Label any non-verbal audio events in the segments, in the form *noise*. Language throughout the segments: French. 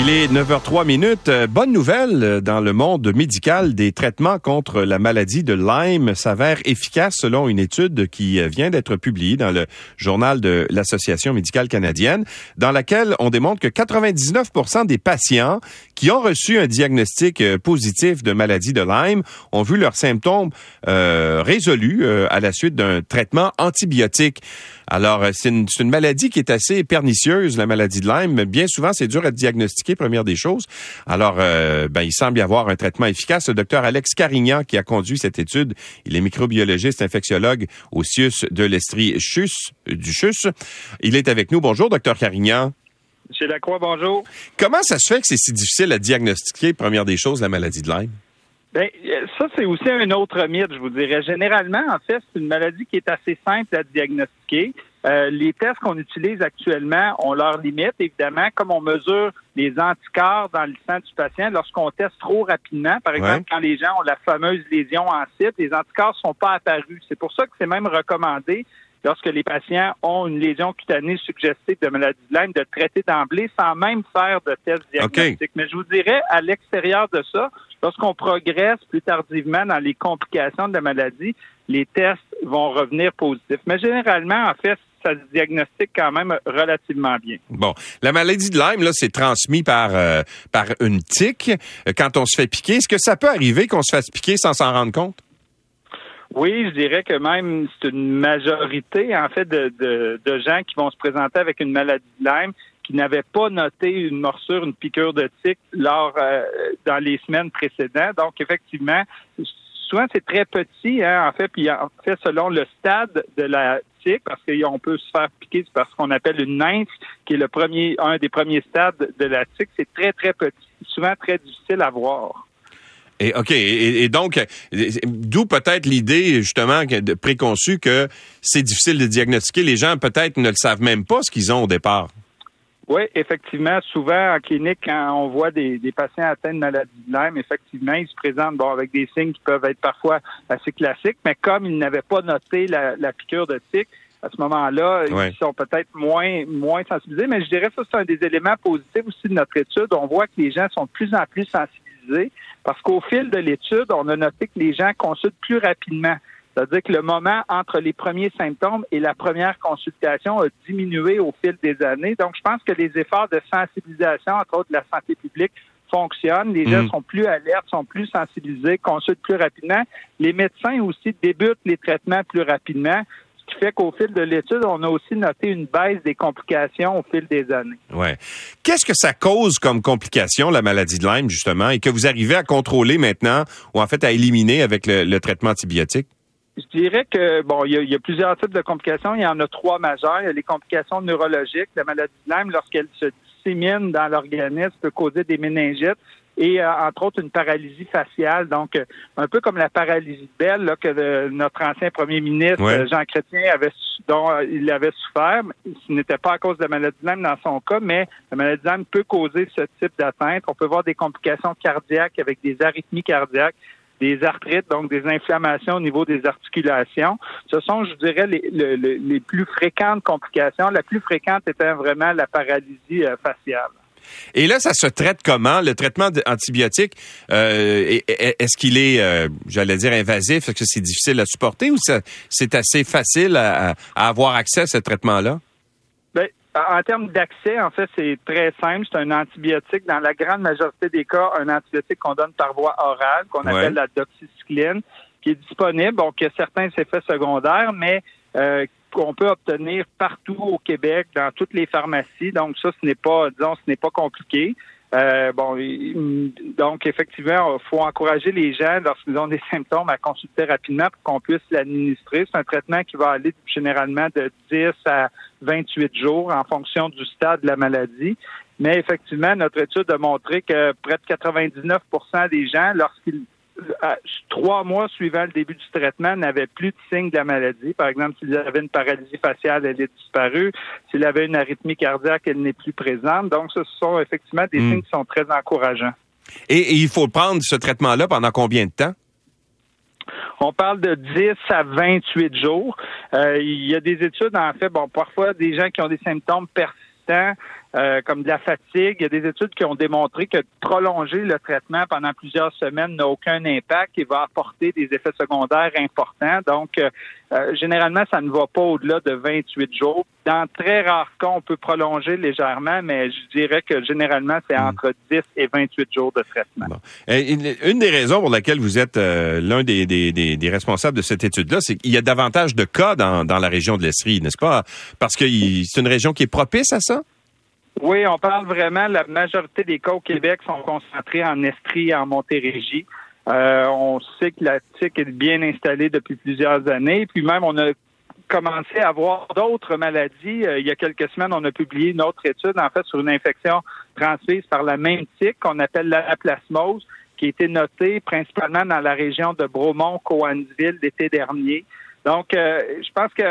Il est 9h03 minutes. Euh, bonne nouvelle euh, dans le monde médical. Des traitements contre la maladie de Lyme s'avèrent efficaces selon une étude qui euh, vient d'être publiée dans le journal de l'Association médicale canadienne, dans laquelle on démontre que 99% des patients qui ont reçu un diagnostic positif de maladie de Lyme ont vu leurs symptômes résolus à la suite d'un traitement antibiotique. Alors, c'est une, une maladie qui est assez pernicieuse, la maladie de Lyme. Bien souvent, c'est dur à diagnostiquer première des choses. Alors, euh, ben, il semble y avoir un traitement efficace. Le docteur Alex Carignan, qui a conduit cette étude, il est microbiologiste, infectiologue au CIUS de l'Estrie Chus, du Chus. Il est avec nous. Bonjour, docteur Carignan. Monsieur Lacroix, bonjour. Comment ça se fait que c'est si difficile à diagnostiquer, première des choses, la maladie de Lyme? Bien, ça, c'est aussi un autre mythe, je vous dirais. Généralement, en fait, c'est une maladie qui est assez simple à diagnostiquer. Euh, les tests qu'on utilise actuellement ont leurs limites, évidemment, comme on mesure les anticorps dans le sang du patient lorsqu'on teste trop rapidement. Par exemple, quand les gens ont la fameuse lésion en site, les anticorps ne sont pas apparus. C'est pour ça que c'est même recommandé lorsque les patients ont une lésion cutanée suggestive de maladie de Lyme, de traiter d'emblée sans même faire de test diagnostic. Mais je vous dirais, à l'extérieur de ça, lorsqu'on progresse plus tardivement dans les complications de la maladie, les tests vont revenir positifs. Mais généralement, en fait, ça se diagnostique quand même relativement bien. Bon, la maladie de Lyme, là, c'est transmis par euh, par une tique. Quand on se fait piquer, est-ce que ça peut arriver qu'on se fasse piquer sans s'en rendre compte? Oui, je dirais que même c'est une majorité, en fait, de, de, gens qui vont se présenter avec une maladie de Lyme qui n'avaient pas noté une morsure, une piqûre de tique lors euh, dans les semaines précédentes. Donc, effectivement, souvent c'est très petit, hein, en fait, puis en fait, selon le stade de la tique, parce qu'on peut se faire piquer par ce qu'on appelle une nymphe, qui est le premier, un des premiers stades de la tique, c'est très, très petit, souvent très difficile à voir. Et OK, et, donc d'où peut-être l'idée justement préconçue que c'est difficile de diagnostiquer. Les gens peut-être ne le savent même pas ce qu'ils ont au départ. Oui, effectivement, souvent en clinique, quand on voit des, patients atteints de maladie de Lyme, effectivement, ils se présentent bon avec des signes qui peuvent être parfois assez classiques, mais comme ils n'avaient pas noté la, piqûre de tic, à ce moment-là, ils sont peut-être moins moins sensibilisés. Mais je dirais que ça, c'est un des éléments positifs aussi de notre étude. On voit que les gens sont de plus en plus sensibilisés parce qu'au fil de l'étude, on a noté que les gens consultent plus rapidement. C'est-à-dire que le moment entre les premiers symptômes et la première consultation a diminué au fil des années. Donc, je pense que les efforts de sensibilisation, entre autres de la santé publique, fonctionnent. Les gens mm. sont plus alertes, sont plus sensibilisés, consultent plus rapidement. Les médecins aussi débutent les traitements plus rapidement ce qui fait qu'au fil de l'étude, on a aussi noté une baisse des complications au fil des années. Ouais. Qu'est-ce que ça cause comme complication, la maladie de Lyme, justement, et que vous arrivez à contrôler maintenant, ou en fait à éliminer avec le traitement antibiotique? Je dirais que bon, il y, a, plusieurs types de complications. Il y en a trois majeures. Il y a les complications neurologiques. La maladie de Lyme, lorsqu'elle se dissémine dans l'organisme, peut causer des méningites et euh, entre autres une paralysie faciale. Donc, euh, un peu comme la paralysie belle là, que notre ancien premier ministre Jean Chrétien avait dont euh, il avait souffert. Ce n'était pas à cause de la maladie de Lyme dans son cas, mais la maladie de Lyme peut causer ce type d'atteinte. On peut voir des complications cardiaques avec des arythmies cardiaques des arthrites, donc des inflammations au niveau des articulations. Ce sont, je dirais, les, plus fréquentes complications. La plus fréquente étant vraiment la paralysie euh, faciale. Et là, ça se traite comment? Le traitement antibiotique, euh, est-ce qu'il est, euh, j'allais dire, invasif? Est-ce que c'est difficile à supporter ou c'est assez facile à, avoir accès à ce traitement-là? En termes d'accès, en fait, c'est très simple. C'est un antibiotique. Dans la grande majorité des cas, un antibiotique qu'on donne par voie orale, qu'on appelle la doxycycline, qui est disponible. Bon, qui a certains effets secondaires, mais euh, qu'on peut obtenir partout au Québec, dans toutes les pharmacies. Donc ça, ce n'est pas, disons, ce n'est pas compliqué. Euh, bon, donc effectivement, il faut encourager les gens lorsqu'ils ont des *laughs* symptômes à consulter rapidement pour qu'on puisse l'administrer. C'est un traitement qui va aller généralement de 10 à 28 jours en fonction du stade de la maladie. Mais effectivement, notre étude a montré que près de 99% des gens, lorsqu'ils trois mois suivant le début du traitement, n'avait plus de signes de la maladie. Par exemple, s'il avait une paralysie faciale, elle est disparue. S'il avait une arythmie cardiaque, elle n'est plus présente. Donc, ce sont effectivement des hmm. signes qui sont très encourageants. Et, il faut prendre ce traitement-là pendant combien de temps? On parle de 10 à 28 jours. Euh, il y a des études, en fait, bon, parfois des gens qui ont des symptômes persistants, euh, comme de la fatigue. Il y a des études qui ont démontré que prolonger le traitement pendant plusieurs semaines n'a aucun impact et va apporter des effets secondaires importants. Donc, euh, euh, généralement, ça ne va pas au-delà de 28 jours. Dans très rares cas, on peut prolonger légèrement, mais je dirais que généralement, c'est hmm. entre 10 et 28 jours de traitement. Une des raisons pour laquelle vous êtes l'un des, des, des, responsables de cette étude-là, c'est qu'il y a davantage de cas dans, dans la région de l'Estrie, n'est-ce pas? Parce que c'est une région qui est propice à ça? Oui, on parle vraiment, la majorité des cas au Québec sont concentrés en Estrie et en Montérégie. Euh, on sait que la TIC est bien installée depuis plusieurs années. Puis même, on a commencé à voir d'autres maladies. Euh, il y a quelques semaines, on a publié une autre étude, en fait, sur une infection transmise par la même tique qu'on appelle l'anaplasmose, qui a été notée principalement dans la région de Bromont, Coansville l'été dernier. Donc, euh, je pense que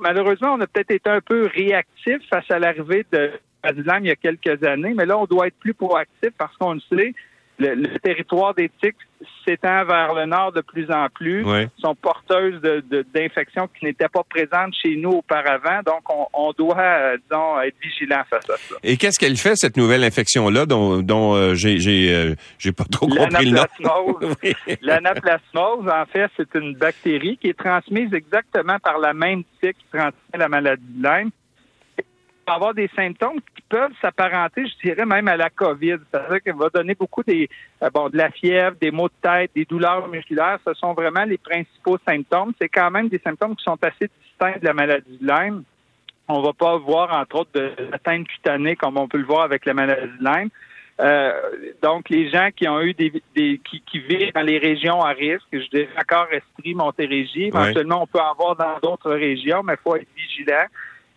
malheureusement, on a peut-être été un peu réactif face à l'arrivée de il y a quelques années, mais là, on doit être plus proactif parce qu'on le sait, le, territoire des tiques s'étend vers le nord de plus en plus, sont porteuses d'infections qui n'étaient pas présentes chez nous auparavant. Donc, on, doit, euh, disons, être vigilant face à ça. Et qu'est-ce qu'elle fait, cette nouvelle infection-là, dont, dont euh, j'ai euh, pas trop compris le nom? L'anaplasmose, *laughs* en fait, c'est une bactérie qui est transmise exactement par la même tique qui transmet la maladie de Lyme avoir des symptômes qui peuvent s'apparenter, je dirais, même à la COVID. C'est-à-dire qu'elle va donner beaucoup des, euh, bon, de la fièvre, des maux de tête, des douleurs musculaires. Ce sont vraiment les principaux symptômes. C'est quand même des symptômes qui sont assez distincts de la maladie de Lyme. On va pas voir, entre autres, de l'atteinte cutanée comme on peut le voir avec la maladie de Lyme. Euh, donc, les gens qui ont eu des, qui, qui, vivent dans les régions à risque, je dirais encore Estrie, Montérégie, éventuellement on peut en avoir dans d'autres régions, mais il faut être vigilant.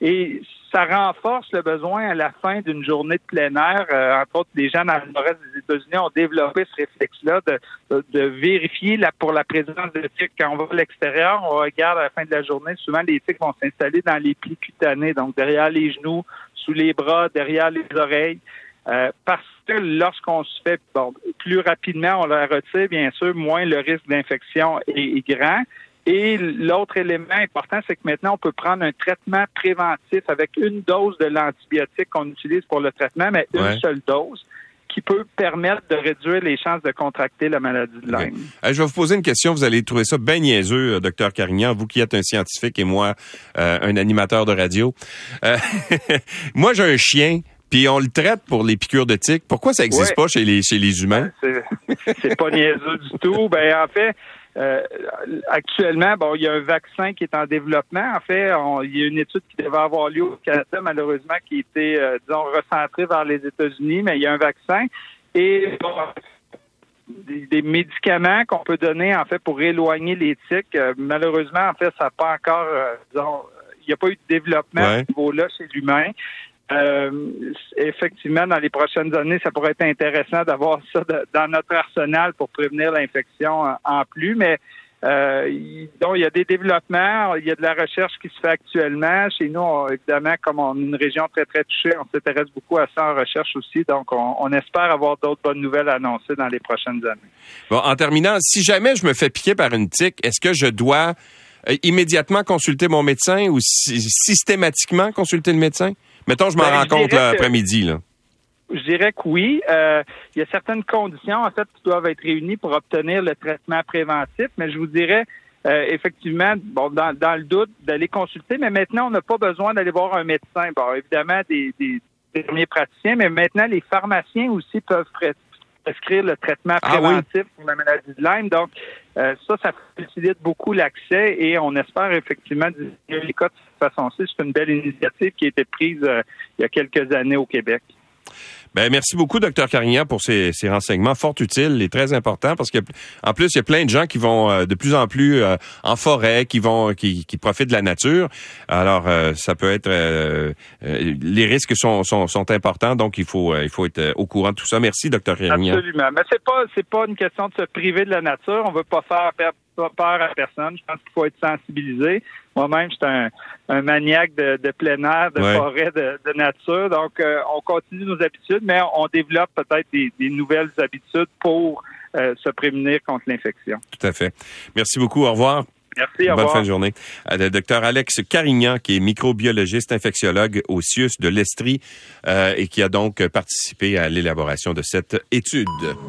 Et ça renforce le besoin à la fin d'une journée de plein air. Euh, entre autres, les gens dans le nord-est des États-Unis ont développé ce réflexe-là de, de, vérifier la, pour la présence de tiques. Quand on va à l'extérieur, on regarde à la fin de la journée, souvent les tiques vont s'installer dans les plis cutanés, donc derrière les genoux, sous les bras, derrière les oreilles. Euh, parce que lorsqu'on se fait bon, plus rapidement, on la retire, bien sûr, moins le risque d'infection est grand. Et l'autre élément important, c'est que maintenant, on peut prendre un traitement préventif avec une dose de l'antibiotique qu'on utilise pour le traitement, mais une seule dose qui peut permettre de réduire les chances de contracter la maladie de Lyme. je vais vous poser une question. Vous allez trouver ça bien niaiseux, euh, docteur Carignan, vous qui êtes un scientifique et moi, euh, un animateur de radio. Euh, *laughs* moi, j'ai un chien puis on le traite pour les piqûres de tiques. Pourquoi ça n'existe pas chez les chez les humains? C'est pas niaiseux du tout. Ben en fait, euh, actuellement, bon, il y a un vaccin qui est en développement. En fait, il y a une étude qui devait avoir lieu au Canada, malheureusement, qui était, euh, disons, recentrée vers les États-Unis, mais il y a un vaccin et des, médicaments qu'on peut donner, en fait, pour éloigner les tiques. Euh, malheureusement, en fait, ça n'a pas encore, disons, il n'y a pas eu de développement à ce niveau-là chez l'humain. Euh, effectivement, dans les prochaines années, ça pourrait être intéressant d'avoir ça dans notre arsenal pour prévenir l'infection en, plus, mais euh, donc, il y a des développements, il y a de la recherche qui se fait actuellement. Chez nous, évidemment, comme on est une région très, très touchée, on s'intéresse beaucoup à ça en recherche aussi. Donc, on, espère avoir d'autres bonnes nouvelles annoncées dans les prochaines années. Bon, en terminant, si jamais je me fais piquer par une tique, est-ce que je dois euh, immédiatement consulter mon médecin ou systématiquement consulter le médecin? Mettons, je m'en ben, rends compte l'après-midi, là. Je dirais que oui. Euh, il y a certaines conditions, en fait, qui doivent être réunies pour obtenir le traitement préventif, mais je vous dirais, euh, effectivement, bon, dans, le doute, d'aller consulter, mais maintenant, on n'a pas besoin d'aller voir un médecin. Bon, évidemment, des, des, premiers praticiens, mais maintenant, les pharmaciens aussi peuvent prescrire le traitement ah préventif pour la maladie de Lyme. Donc, euh, ça, ça facilite beaucoup l'accès et on espère effectivement les cas de cette façon-ci. C'est une belle initiative qui a été prise euh, il y a quelques années au Québec. Ben, merci beaucoup, docteur Carignan, pour ces, renseignements fort utiles et très importants parce qu'en plus, il y a plein de gens qui vont euh, de plus en plus euh, en forêt, qui vont, qui, profitent de la nature. Alors, euh, ça peut être, les risques sont, sont, importants, donc il faut, il faut être au courant de tout ça. Merci, docteur Carignan. Absolument. Mais c'est pas, c'est pas une question de se priver de la nature. On veut pas faire peur à personne. Je pense qu'il faut être sensibilisé. Moi-même, je suis un, un maniaque de, de, plein air, de forêt, de, de, nature. Donc, euh, on continue nos habitudes, mais on développe peut-être des, des, nouvelles habitudes pour euh, se prémunir contre l'infection. Tout à fait. Merci beaucoup. Au revoir. Merci, au Bonne fin de journée. Le docteur Alex Carignan, qui est microbiologiste infectiologue au CIUS de l'Estrie et qui a donc participé à l'élaboration de cette étude.